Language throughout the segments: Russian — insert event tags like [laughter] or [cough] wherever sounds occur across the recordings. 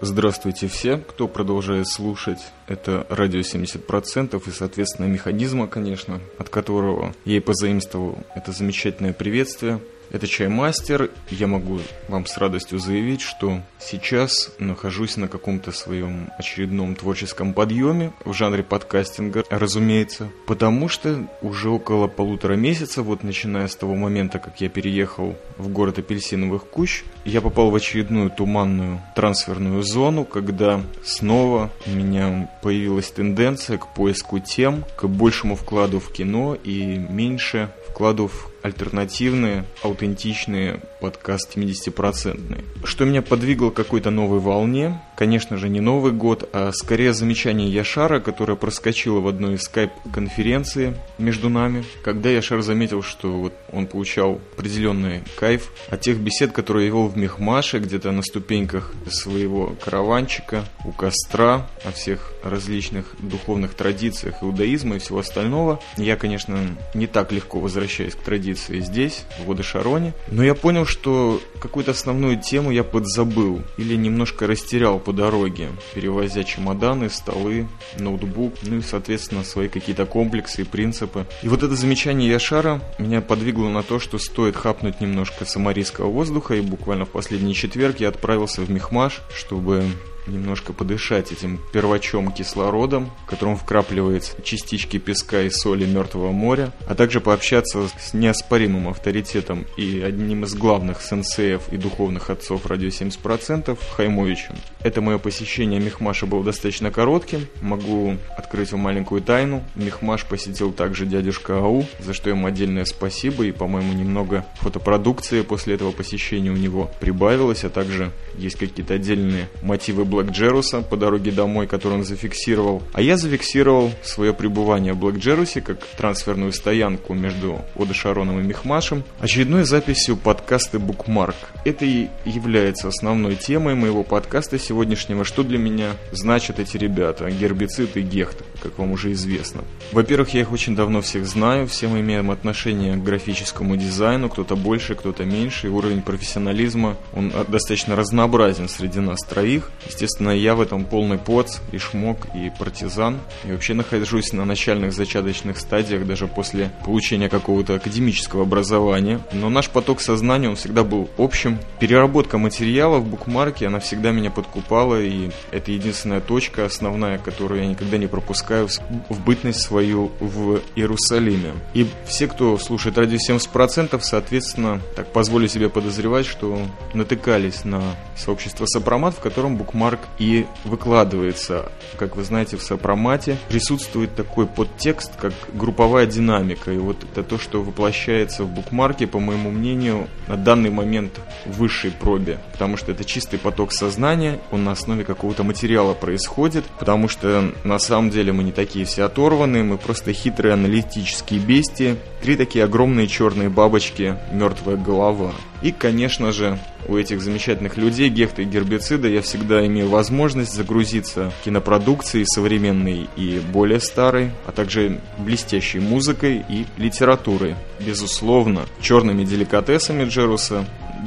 Здравствуйте все, кто продолжает слушать. Это радио 70% и, соответственно, механизма, конечно, от которого я и позаимствовал это замечательное приветствие – это Чаймастер. Я могу вам с радостью заявить, что сейчас нахожусь на каком-то своем очередном творческом подъеме в жанре подкастинга, разумеется, потому что уже около полутора месяца, вот начиная с того момента, как я переехал в город Апельсиновых Кущ, я попал в очередную туманную трансферную зону, когда снова у меня появилась тенденция к поиску тем, к большему вкладу в кино и меньше вкладу в альтернативные, аутентичные подкаст 70-процентный. Что меня подвигло к какой-то новой волне, конечно же, не Новый год, а скорее замечание Яшара, которое проскочило в одной из скайп-конференции между нами, когда Яшар заметил, что вот он получал определенный кайф от тех бесед, которые я вел в Мехмаше, где-то на ступеньках своего караванчика, у костра, о всех различных духовных традициях иудаизма и всего остального. Я, конечно, не так легко возвращаюсь к традиции здесь, в Водошароне, но я понял, что какую-то основную тему я подзабыл или немножко растерял по дороге, перевозя чемоданы, столы, ноутбук, ну и, соответственно, свои какие-то комплексы и принципы. И вот это замечание Яшара меня подвигло на то, что стоит хапнуть немножко самарийского воздуха, и буквально в последний четверг я отправился в Мехмаш, чтобы немножко подышать этим первачом кислородом, в котором вкрапливается частички песка и соли Мертвого моря, а также пообщаться с неоспоримым авторитетом и одним из главных сенсеев и духовных отцов радио 70% Хаймовичем. Это мое посещение Мехмаша было достаточно коротким. Могу открыть вам маленькую тайну. Мехмаш посетил также дядюшка Ау, за что ему отдельное спасибо и, по-моему, немного фотопродукции после этого посещения у него прибавилось, а также есть какие-то отдельные мотивы Блэк Джеруса по дороге домой, который он зафиксировал. А я зафиксировал свое пребывание в Блэк Джерусе как трансферную стоянку между Водошароном и Мехмашем очередной записью подкаста Bookmark. Это и является основной темой моего подкаста сегодняшнего, что для меня значат эти ребята, гербицид и гехт, как вам уже известно. Во-первых, я их очень давно всех знаю, все мы имеем отношение к графическому дизайну, кто-то больше, кто-то меньше, и уровень профессионализма, он достаточно разнообразен среди нас троих. Естественно, я в этом полный поц, и шмок, и партизан. И вообще нахожусь на начальных зачаточных стадиях, даже после получения какого-то академического образования. Но наш поток сознания, он всегда был общим. Переработка материалов, букмарки, она всегда меня подкупала, и это единственная точка основная, которую я никогда не пропускаю в бытность свою в Иерусалиме. И все, кто слушает радио 70%, соответственно, так позволю себе подозревать, что натыкались на сообщество Сопромат, в котором букмарк марк и выкладывается. Как вы знаете, в сопромате присутствует такой подтекст, как групповая динамика. И вот это то, что воплощается в букмарке, по моему мнению, на данный момент в высшей пробе. Потому что это чистый поток сознания, он на основе какого-то материала происходит. Потому что на самом деле мы не такие все оторванные, мы просто хитрые аналитические бестии. Три такие огромные черные бабочки, мертвая голова. И, конечно же, у этих замечательных людей, гехта и гербицида, я всегда имею возможность загрузиться кинопродукцией современной и более старой, а также блестящей музыкой и литературой. Безусловно, черными деликатесами Джеруса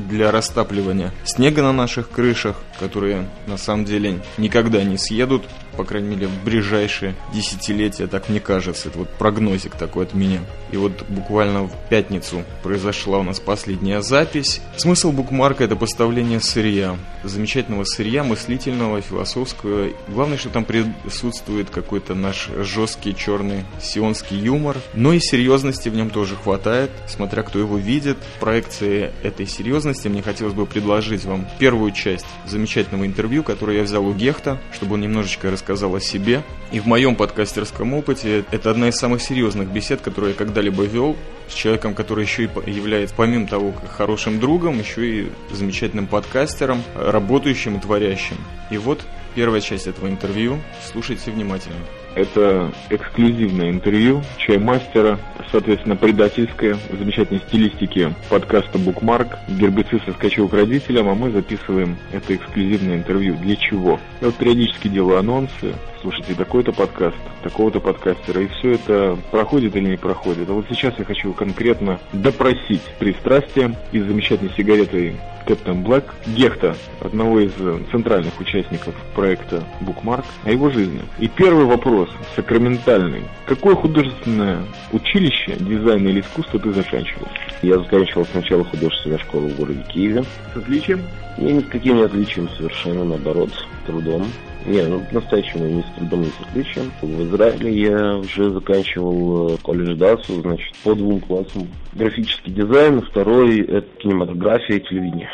для растапливания снега на наших крышах, которые на самом деле никогда не съедут, по крайней мере, в ближайшие десятилетия, так мне кажется. Это вот прогнозик такой от меня. И вот буквально в пятницу произошла у нас последняя запись. Смысл букмарка – это поставление сырья. Замечательного сырья, мыслительного, философского. Главное, что там присутствует какой-то наш жесткий черный сионский юмор. Но и серьезности в нем тоже хватает, смотря кто его видит. Проекции этой серьезности мне хотелось бы предложить вам первую часть замечательного интервью, которое я взял у Гехта, чтобы он немножечко рассказал о себе. И в моем подкастерском опыте это одна из самых серьезных бесед, которую я когда-либо вел с человеком, который еще и является, помимо того, как хорошим другом, еще и замечательным подкастером, работающим и творящим. И вот первая часть этого интервью. Слушайте внимательно. Это эксклюзивное интервью чаймастера, соответственно, предательское, в замечательной стилистике подкаста Bookmark. Гербицид соскочил к родителям, а мы записываем это эксклюзивное интервью. Для чего? Я вот периодически делаю анонсы слушайте такой-то подкаст, такого-то подкастера, и все это проходит или не проходит. А вот сейчас я хочу конкретно допросить пристрастием из замечательной сигареты Captain Black Гехта, одного из центральных участников проекта Bookmark, о его жизни. И первый вопрос, сакраментальный. Какое художественное училище дизайна или искусства ты заканчивал? Я заканчивал сначала художественную школу в городе Киеве. С отличием? И ни с каким не отличием совершенно, наоборот, трудом. Не, ну, по-настоящему не с трудом, не с отличием. В Израиле я уже заканчивал э, колледж ДАСу, значит, по двум классам. Графический дизайн, второй – это кинематография и телевидение.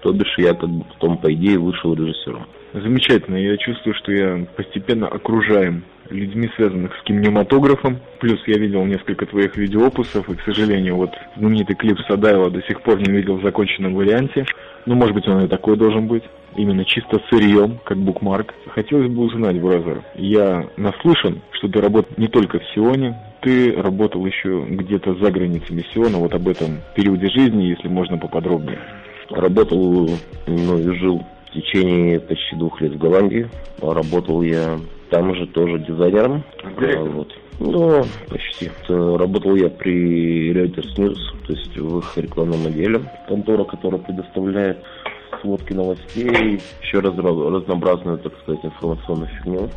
То бишь я как бы потом, по идее, вышел режиссером. Замечательно. Я чувствую, что я постепенно окружаем людьми, связанных с кинематографом. Плюс я видел несколько твоих видеоопусов, и, к сожалению, вот знаменитый клип Садаева до сих пор не видел в законченном варианте. Ну, может быть, он и такой должен быть. Именно чисто сырьем, как букмарк. Хотелось бы узнать, бразер, я наслышан, что ты работал не только в Сионе, ты работал еще где-то за границами Сиона, вот об этом периоде жизни, если можно поподробнее. Работал, ну жил в течение почти двух лет в Голландии. Работал я там же тоже дизайнером. А, вот. Ну, почти. Работал я при Reuters News, то есть в их рекламном отделе. Контора, которая предоставляет сводки новостей, еще раз, разнообразную, так сказать, информационную фигню.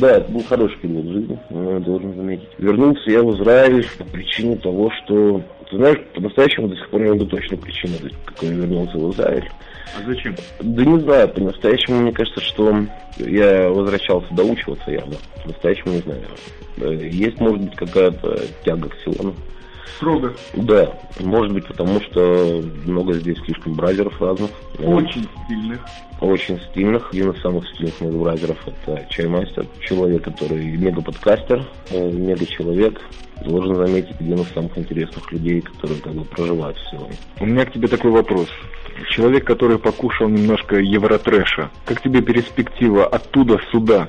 Да, это был хороший период жизни, должен заметить. Вернулся я в Израиль по причине того, что, ты знаешь, по-настоящему до сих пор не могу точно причины, какой я вернулся в Израиль. А зачем? Да не знаю, по-настоящему мне кажется, что я возвращался доучиваться явно. По-настоящему не знаю. Есть, может быть, какая-то тяга к Силану. Строго? Да, может быть, потому что много здесь слишком бразеров разных. Очень стильных. Очень стильных. Один из самых стильных моих бразеров это Чаймастер. Человек, который мега-подкастер, э, мега-человек. Должен заметить, один из самых интересных людей, которые как бы проживают в Силане. У меня к тебе такой вопрос. Человек, который покушал немножко евротрэша. Как тебе перспектива оттуда сюда?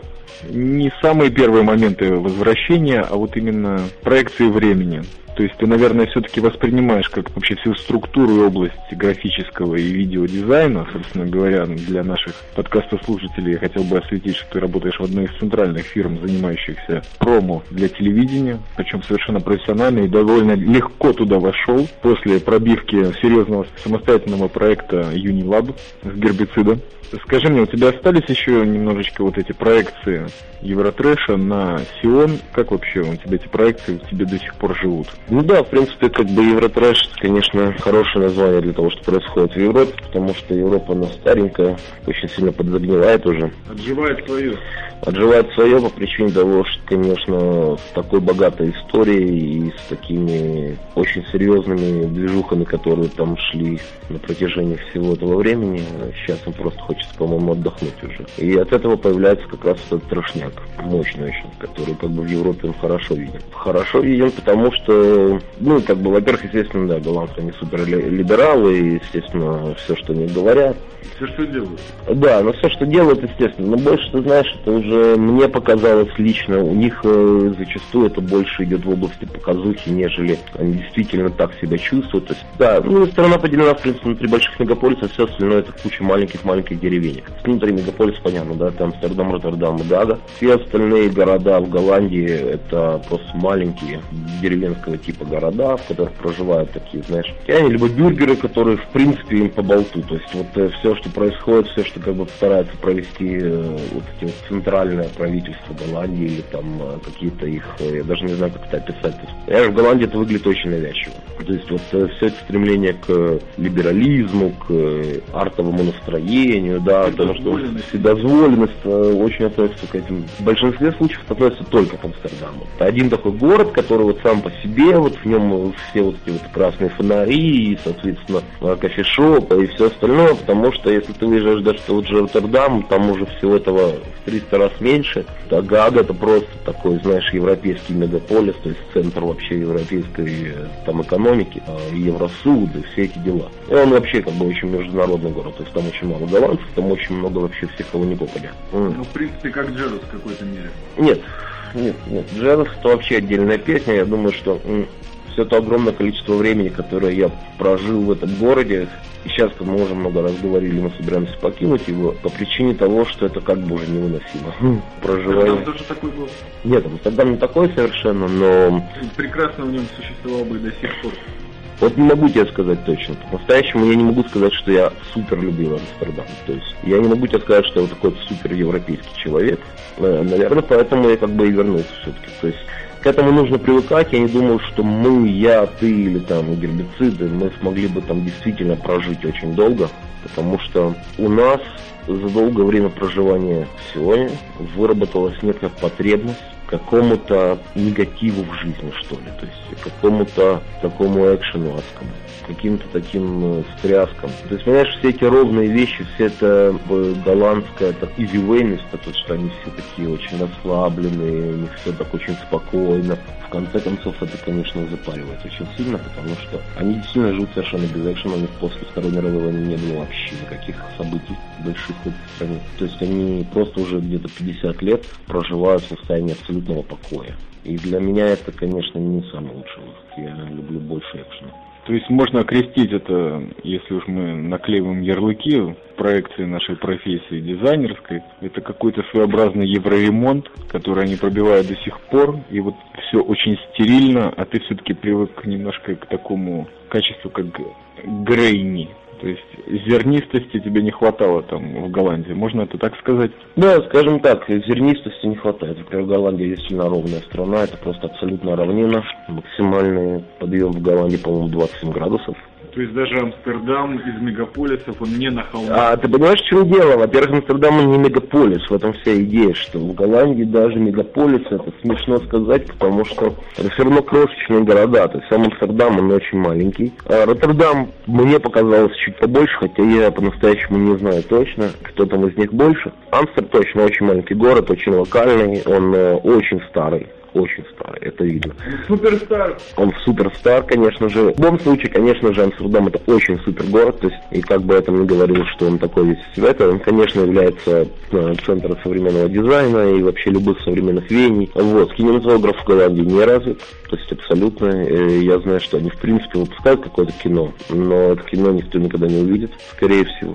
Не самые первые моменты возвращения, а вот именно проекции времени. То есть ты, наверное, все-таки воспринимаешь как вообще всю структуру и область графического и видеодизайна, собственно говоря, для наших подкастослушателей я хотел бы осветить, что ты работаешь в одной из центральных фирм, занимающихся промо для телевидения, причем совершенно профессионально и довольно легко туда вошел после пробивки серьезного самостоятельного проекта Unilab с гербицидом. Скажи мне, у тебя остались еще немножечко вот эти проекции Евротрэша на Сион? Как вообще у тебя эти проекции у тебя до сих пор живут? Ну да, в принципе, как бы Евротрэш, конечно, хорошее название для того, что происходит в Европе, потому что Европа, она старенькая, очень сильно подзагнивает уже. Отживает свое. Отживает свое по причине того, что, конечно, с такой богатой историей и с такими очень серьезными движухами, которые там шли на протяжении всего этого времени, сейчас им просто хочется, по-моему, отдохнуть уже. И от этого появляется как раз этот трошняк, мощный очень, который как бы в Европе он хорошо виден. Хорошо виден, потому что ну, как бы, во-первых, естественно, да, голландцы, они супер либералы, и, естественно, все, что они говорят. Все, что делают. Да, но все, что делают, естественно. Но больше, ты знаешь, это уже мне показалось лично, у них э, зачастую это больше идет в области показухи, нежели они действительно так себя чувствуют. То есть, да, ну, страна поделена, в принципе, внутри больших мегаполисов, все остальное это куча маленьких-маленьких деревенек. Внутри мегаполиса, понятно, да, там Амстердам, Роттердам и Гага. Все остальные города в Голландии это просто маленькие деревенского типа города, в которых проживают такие, знаешь, они либо бюргеры, которые в принципе им по болту. То есть вот э, все, что происходит, все, что как бы старается провести э, вот эти вот центральное правительство Голландии или там э, какие-то их, я даже не знаю, как это описать. Я в Голландии это выглядит очень навязчиво. То есть вот все это стремление к либерализму, к артовому настроению, да, потому что вседозволенность очень относится к этим. В большинстве случаев относится только к Амстердаму. Это один такой город, который вот сам по себе, вот в нем все вот эти вот красные фонари, и, соответственно, кофешопы и все остальное, потому что если ты выезжаешь даже в тот же Роттердам, там уже всего этого в 300 раз меньше, а Гага это просто такой, знаешь, европейский мегаполис, то есть центр вообще европейской там экономики, а, Евросуд и все эти дела. И он вообще как бы очень международный город, то есть там очень много голландцев, там очень много вообще всех, кого не попадя. Ну, в принципе, как Джерус в какой-то мере. Нет, нет, нет. Джерус это вообще отдельная песня. Я думаю, что все то огромное количество времени, которое я прожил в этом городе, и сейчас мы уже много раз говорили, мы собираемся покинуть его по причине того, что это как бы уже невыносимо. Хм. Проживание. Амстердам тоже такой был? Нет, Амстердам не такой совершенно, но... Прекрасно в нем существовал бы до сих пор. Вот не могу тебе сказать точно. По-настоящему я не могу сказать, что я супер любил Амстердам. То есть я не могу тебе сказать, что я вот такой супер европейский человек. Э, наверное, поэтому я как бы и вернулся все-таки. То есть к этому нужно привыкать. Я не думаю, что мы, я, ты или там гербициды, мы смогли бы там действительно прожить очень долго, потому что у нас за долгое время проживания в Сионе выработалась некая потребность какому-то негативу в жизни, что ли, то есть какому-то такому экшену адскому, каким-то таким э, стряскам. То есть, понимаешь, все эти ровные вещи, все это э, голландская это изювейность, то, что они все такие очень расслабленные, у них все так очень спокойно. В конце концов, это, конечно, запаривает очень сильно, потому что они действительно живут совершенно без экшена, у них после Второй мировой войны не было вообще никаких событий больших в этой стране. То есть они просто уже где-то 50 лет проживают в состоянии абсолютно абсолютного покоя. И для меня это, конечно, не самый лучший выход. Я люблю больше экшена. То есть можно окрестить это, если уж мы наклеиваем ярлыки в проекции нашей профессии дизайнерской, это какой-то своеобразный евроремонт, который они пробивают до сих пор, и вот все очень стерильно, а ты все-таки привык немножко к такому качеству, как грейни, то есть зернистости тебе не хватало там в Голландии, можно это так сказать? Да, скажем так, зернистости не хватает. Например, Голландия действительно ровная страна, это просто абсолютно равнина. Максимальный подъем в Голландии, по-моему, 27 градусов. То есть даже Амстердам из мегаполисов, он не на холме. А ты понимаешь, в чем дело? Во-первых, Амстердам он не мегаполис. В этом вся идея, что в Голландии даже мегаполис, это смешно сказать, потому что это все равно крошечные города. То есть сам Амстердам, он очень маленький. А Роттердам мне показалось чуть побольше, хотя я по-настоящему не знаю точно, кто там из них больше. Амстер точно очень маленький город, очень локальный, он э, очень старый очень старый, это видно. Суперстар. Он суперстар, конечно же. В любом случае, конечно же, Амстердам это очень супер город, то есть, и как бы это ни говорил, что он такой весь в это, он, конечно, является э, центром современного дизайна и вообще любых современных веяний. Вот, кинематограф в Голландии не развит, то есть абсолютно. Э, я знаю, что они в принципе выпускают какое-то кино, но это кино никто никогда не увидит, скорее всего.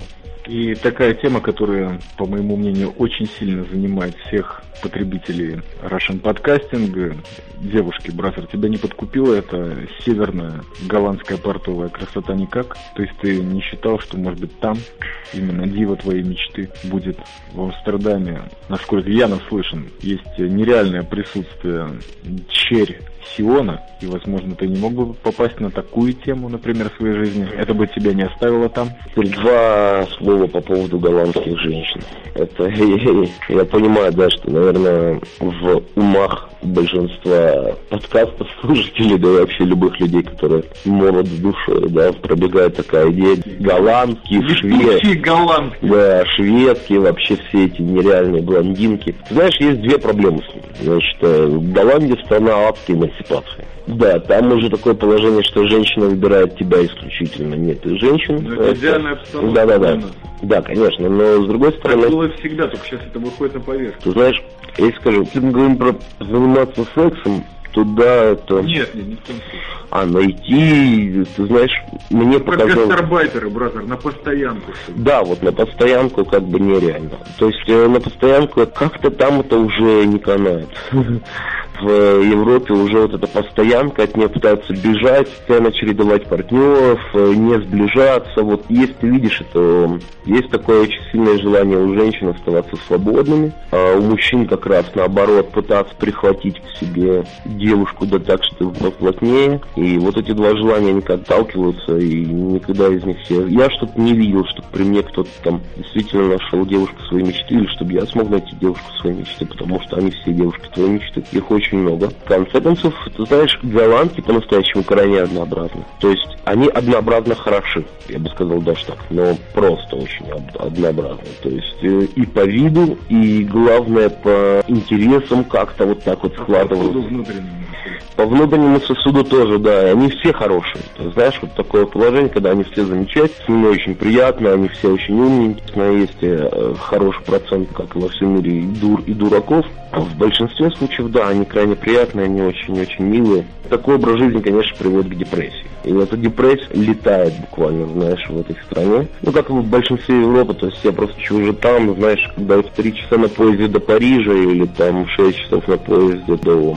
И такая тема, которая, по моему мнению, очень сильно занимает всех потребителей Russian Podcasting. Девушки, бразер, тебя не подкупила эта северная голландская портовая красота никак? То есть ты не считал, что, может быть, там именно дива твоей мечты будет в Амстердаме? Насколько я наслышан, есть нереальное присутствие черь Сиона, и, возможно, ты не мог бы попасть на такую тему, например, в своей жизни. Это бы тебя не оставило там? Два слова по поводу голландских женщин. Это [laughs] я, понимаю, да, что, наверное, в умах большинства подкастов [laughs] слушателей, да и вообще любых людей, которые молод с душой, да, пробегает такая идея. Голландские, шведские. голландские. Да, шведские, вообще все эти нереальные блондинки. знаешь, есть две проблемы с ними. Значит, э, Голландия страна адской эмансипации. Да, там уже такое положение, что женщина выбирает тебя исключительно. Нет, ты женщина. Ну, это, это идеальная обстановка. Да, да, да. Да, конечно, но с другой стороны... Это было всегда, только сейчас это выходит на поверхность. Ты знаешь, я скажу, если мы говорим про заниматься сексом, то да, это... Нет, нет, не в том случае. А найти, ты знаешь, мне Про показалось... гастарбайтеры, бразер, на постоянку. Да, вот на постоянку как бы нереально. То есть э, на постоянку как-то там это уже не канает. [laughs] в Европе уже вот эта постоянка, от нее пытаются бежать, постоянно чередовать партнеров, э, не сближаться. Вот если ты видишь это, есть такое очень сильное желание у женщин оставаться свободными, а у мужчин как раз наоборот пытаться прихватить к себе девушку да так, что плотнее. И вот эти два желания, они как отталкиваются, и никогда из них все... Я что-то не видел, чтобы при мне кто-то там действительно нашел девушку своей мечты, или чтобы я смог найти девушку своей мечты, потому что они все девушки твоей мечты. Их очень очень много. В конце концов, ты знаешь, голландки по-настоящему крайне однообразны. То есть они однообразно хороши, я бы сказал даже так, но просто очень однообразны. То есть э, и по виду, и главное по интересам как-то вот так вот складываются. По внутреннему сосуду тоже, да, они все хорошие. Ты знаешь, вот такое положение, когда они все замечательные, очень приятно, они все очень умненькие, есть э, хороший процент, как и во всем мире, и дур, и дураков. А в большинстве случаев, да, они крайне приятные, они очень-очень милые. Такой образ жизни, конечно, приводит к депрессии. И эта депрессия летает буквально, знаешь, в этой стране. Ну, как и в большинстве Европы, то есть я просто уже там, знаешь, когда вот три часа на поезде до Парижа или там шесть часов на поезде до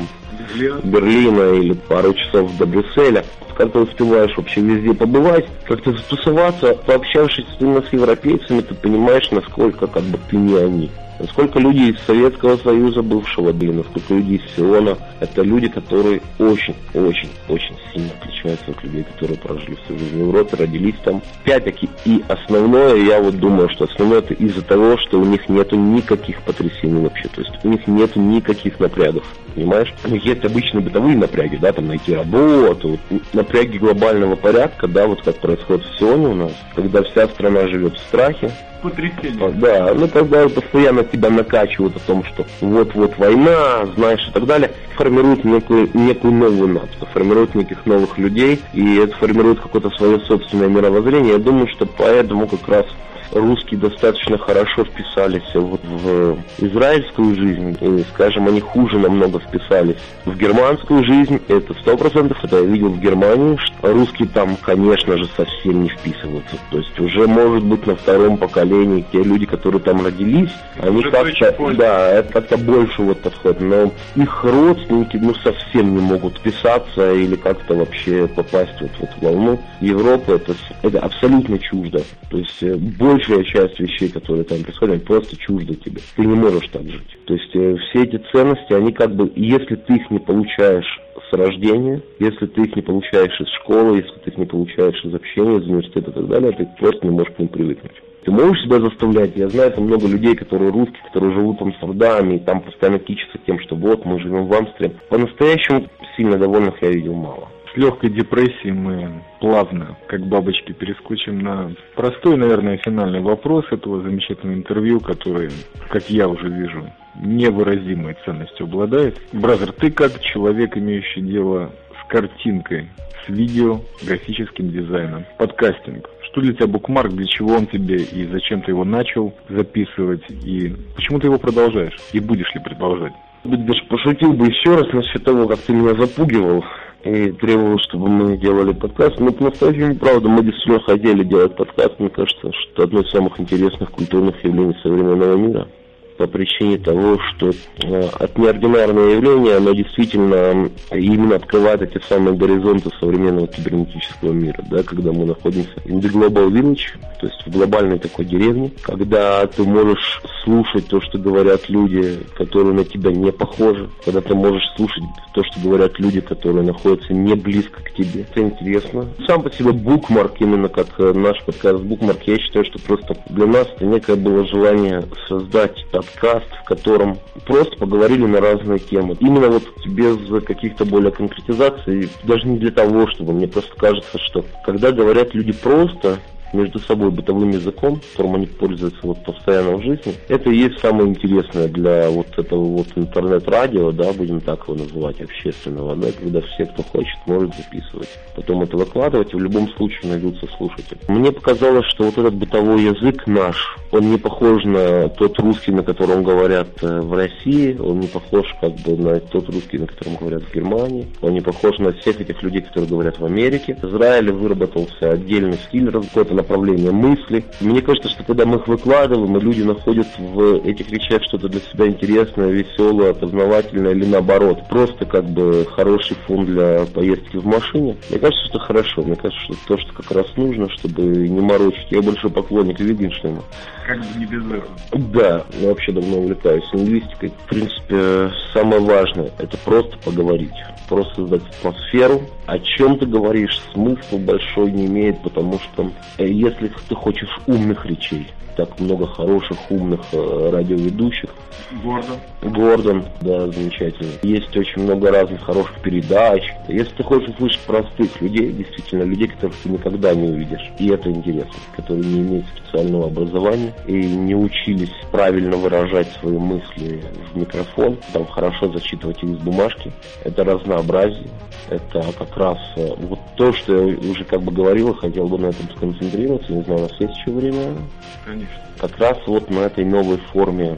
Берлина или пару часов до Брюсселя. Как ты успеваешь вообще везде побывать, как-то затусоваться, пообщавшись именно с европейцами, ты понимаешь, насколько как бы ты не они. Насколько люди из Советского Союза бывшего, блин, насколько люди из Сиона, это люди, которые очень-очень-очень сильно отличаются от людей, которые прожили всю жизнь в Европе, родились там. Опять-таки, и основное, я вот думаю, что основное это из-за того, что у них нету никаких потрясений вообще, то есть у них нету никаких напрягов, понимаешь? У них есть обычные бытовые напряги, да, там найти работу, напряги глобального порядка, да, вот как происходит в Сионе у нас, когда вся страна живет в страхе, потрясение. Да, ну когда постоянно тебя накачивают о том, что вот-вот война, знаешь, и так далее, формируют некую, некую новую нацию, формируют неких новых людей, и это формирует какое-то свое собственное мировоззрение. Я думаю, что поэтому как раз русские достаточно хорошо вписались вот в израильскую жизнь, и, скажем, они хуже намного вписались в германскую жизнь, это сто процентов, это я видел в Германии, что русские там, конечно же, совсем не вписываются, то есть уже, может быть, на втором поколении те люди, которые там родились, они как-то, да, это как-то больше вот подходит, но их родственники, ну, совсем не могут вписаться или как-то вообще попасть вот в эту волну. Европы, это, это абсолютно чуждо, то есть э, больше большая часть вещей, которые там происходят, они просто чужды тебе. Ты не можешь так жить. То есть э, все эти ценности, они как бы, если ты их не получаешь с рождения, если ты их не получаешь из школы, если ты их не получаешь из общения, из университета и так далее, ты просто не можешь к ним привыкнуть. Ты можешь себя заставлять? Я знаю там много людей, которые русские, которые живут в Амстердаме, и там постоянно кичатся тем, что вот, мы живем в Амстердаме. По-настоящему сильно довольных я видел мало с легкой депрессией мы плавно, как бабочки, перескочим на простой, наверное, финальный вопрос этого замечательного интервью, который, как я уже вижу, невыразимой ценностью обладает. Бразер, ты как человек, имеющий дело с картинкой, с видео, графическим дизайном, подкастинг. Что для тебя букмарк, для чего он тебе и зачем ты его начал записывать и почему ты его продолжаешь и будешь ли продолжать? Даже пошутил бы еще раз насчет того, как ты меня запугивал и требовал, чтобы мы делали подкаст. Но по-настоящему, правда, мы действительно хотели делать подкаст. Мне кажется, что одно из самых интересных культурных явлений современного мира по причине того, что э, от неординарное явление, оно действительно именно открывает эти самые горизонты современного кибернетического мира, да, когда мы находимся in the global village, то есть в глобальной такой деревне, когда ты можешь слушать то, что говорят люди, которые на тебя не похожи, когда ты можешь слушать то, что говорят люди, которые находятся не близко к тебе. Это интересно. Сам по себе букмарк, именно как э, наш подкаст букмарк, я считаю, что просто для нас это некое было желание создать подкаст, в котором просто поговорили на разные темы. Именно вот без каких-то более конкретизаций, даже не для того, чтобы мне просто кажется, что когда говорят люди просто, между собой бытовым языком, которым они пользуются вот постоянно в жизни, это и есть самое интересное для вот этого вот интернет-радио, да, будем так его называть, общественного, да, когда все, кто хочет, может записывать. Потом это выкладывать, и в любом случае найдутся слушатели. Мне показалось, что вот этот бытовой язык наш, он не похож на тот русский, на котором говорят э, в России, он не похож как бы на тот русский, на котором говорят в Германии, он не похож на всех этих людей, которые говорят в Америке. В Израиле выработался отдельный стиль, какой-то направление мысли. Мне кажется, что когда мы их выкладываем, и люди находят в этих вещах что-то для себя интересное, веселое, познавательное или наоборот, просто как бы хороший фон для поездки в машине, мне кажется, что хорошо. Мне кажется, что то, что как раз нужно, чтобы не морочить. Я большой поклонник Витгенштейна. Как бы не без этого. Да, я вообще давно увлекаюсь лингвистикой. В принципе, самое важное – это просто поговорить. Просто создать атмосферу, о чем ты говоришь, смысл большой не имеет, потому что э, если ты хочешь умных речей, так много хороших, умных э, радиоведущих. Гордон. Гордон, да, замечательно. Есть очень много разных хороших передач. Если ты хочешь услышать простых людей, действительно, людей, которых ты никогда не увидишь, и это интересно, которые не имеют специального образования и не учились правильно выражать свои мысли в микрофон, там хорошо зачитывать их из бумажки, это разнообразие, это как раз э, вот то, что я уже как бы говорил, хотел бы на этом сконцентрироваться, не знаю, у нас есть еще время? Конечно. Как раз вот на этой новой форме.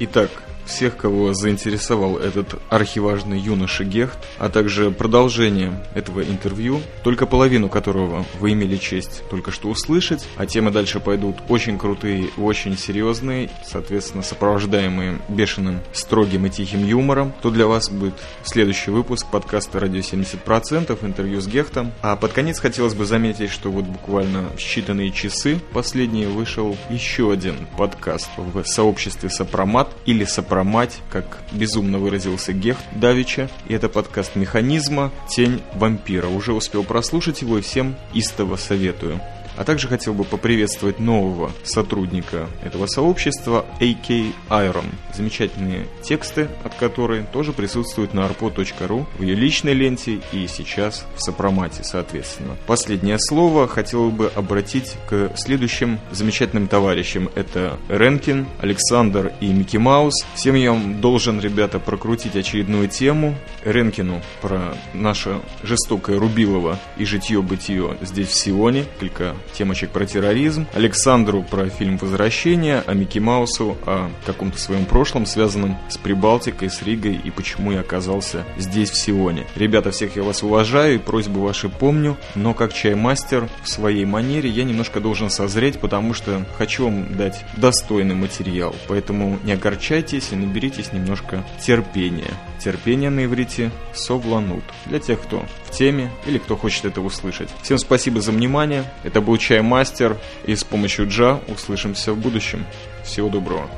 Итак, всех, кого заинтересовал этот архиважный юноша Гехт, а также продолжение этого интервью, только половину которого вы имели честь только что услышать, а темы дальше пойдут очень крутые и очень серьезные, соответственно, сопровождаемые бешеным, строгим и тихим юмором, то для вас будет следующий выпуск подкаста «Радио 70%», интервью с Гехтом. А под конец хотелось бы заметить, что вот буквально в считанные часы последние вышел еще один подкаст в сообществе Сопромат или Сопромат про мать, как безумно выразился Гехт Давича. И это подкаст «Механизма. Тень вампира». Уже успел прослушать его и всем истово советую. А также хотел бы поприветствовать нового сотрудника этого сообщества, AK Iron. Замечательные тексты, от которой тоже присутствуют на arpo.ru в ее личной ленте и сейчас в сопромате, соответственно. Последнее слово хотел бы обратить к следующим замечательным товарищам. Это Ренкин, Александр и Микки Маус. Всем я вам должен, ребята, прокрутить очередную тему. Ренкину про наше жестокое Рубилово и житье-бытие здесь в Сионе, только темочек про терроризм, Александру про фильм «Возвращение», а Микки Маусу о каком-то своем прошлом, связанном с Прибалтикой, с Ригой и почему я оказался здесь, в Сионе. Ребята, всех я вас уважаю и просьбы ваши помню, но как чаймастер в своей манере я немножко должен созреть, потому что хочу вам дать достойный материал. Поэтому не огорчайтесь и наберитесь немножко терпения. Терпение на иврите совланут. Для тех, кто в теме или кто хочет это услышать. Всем спасибо за внимание. Это был Чай Мастер. И с помощью Джа услышимся в будущем. Всего доброго.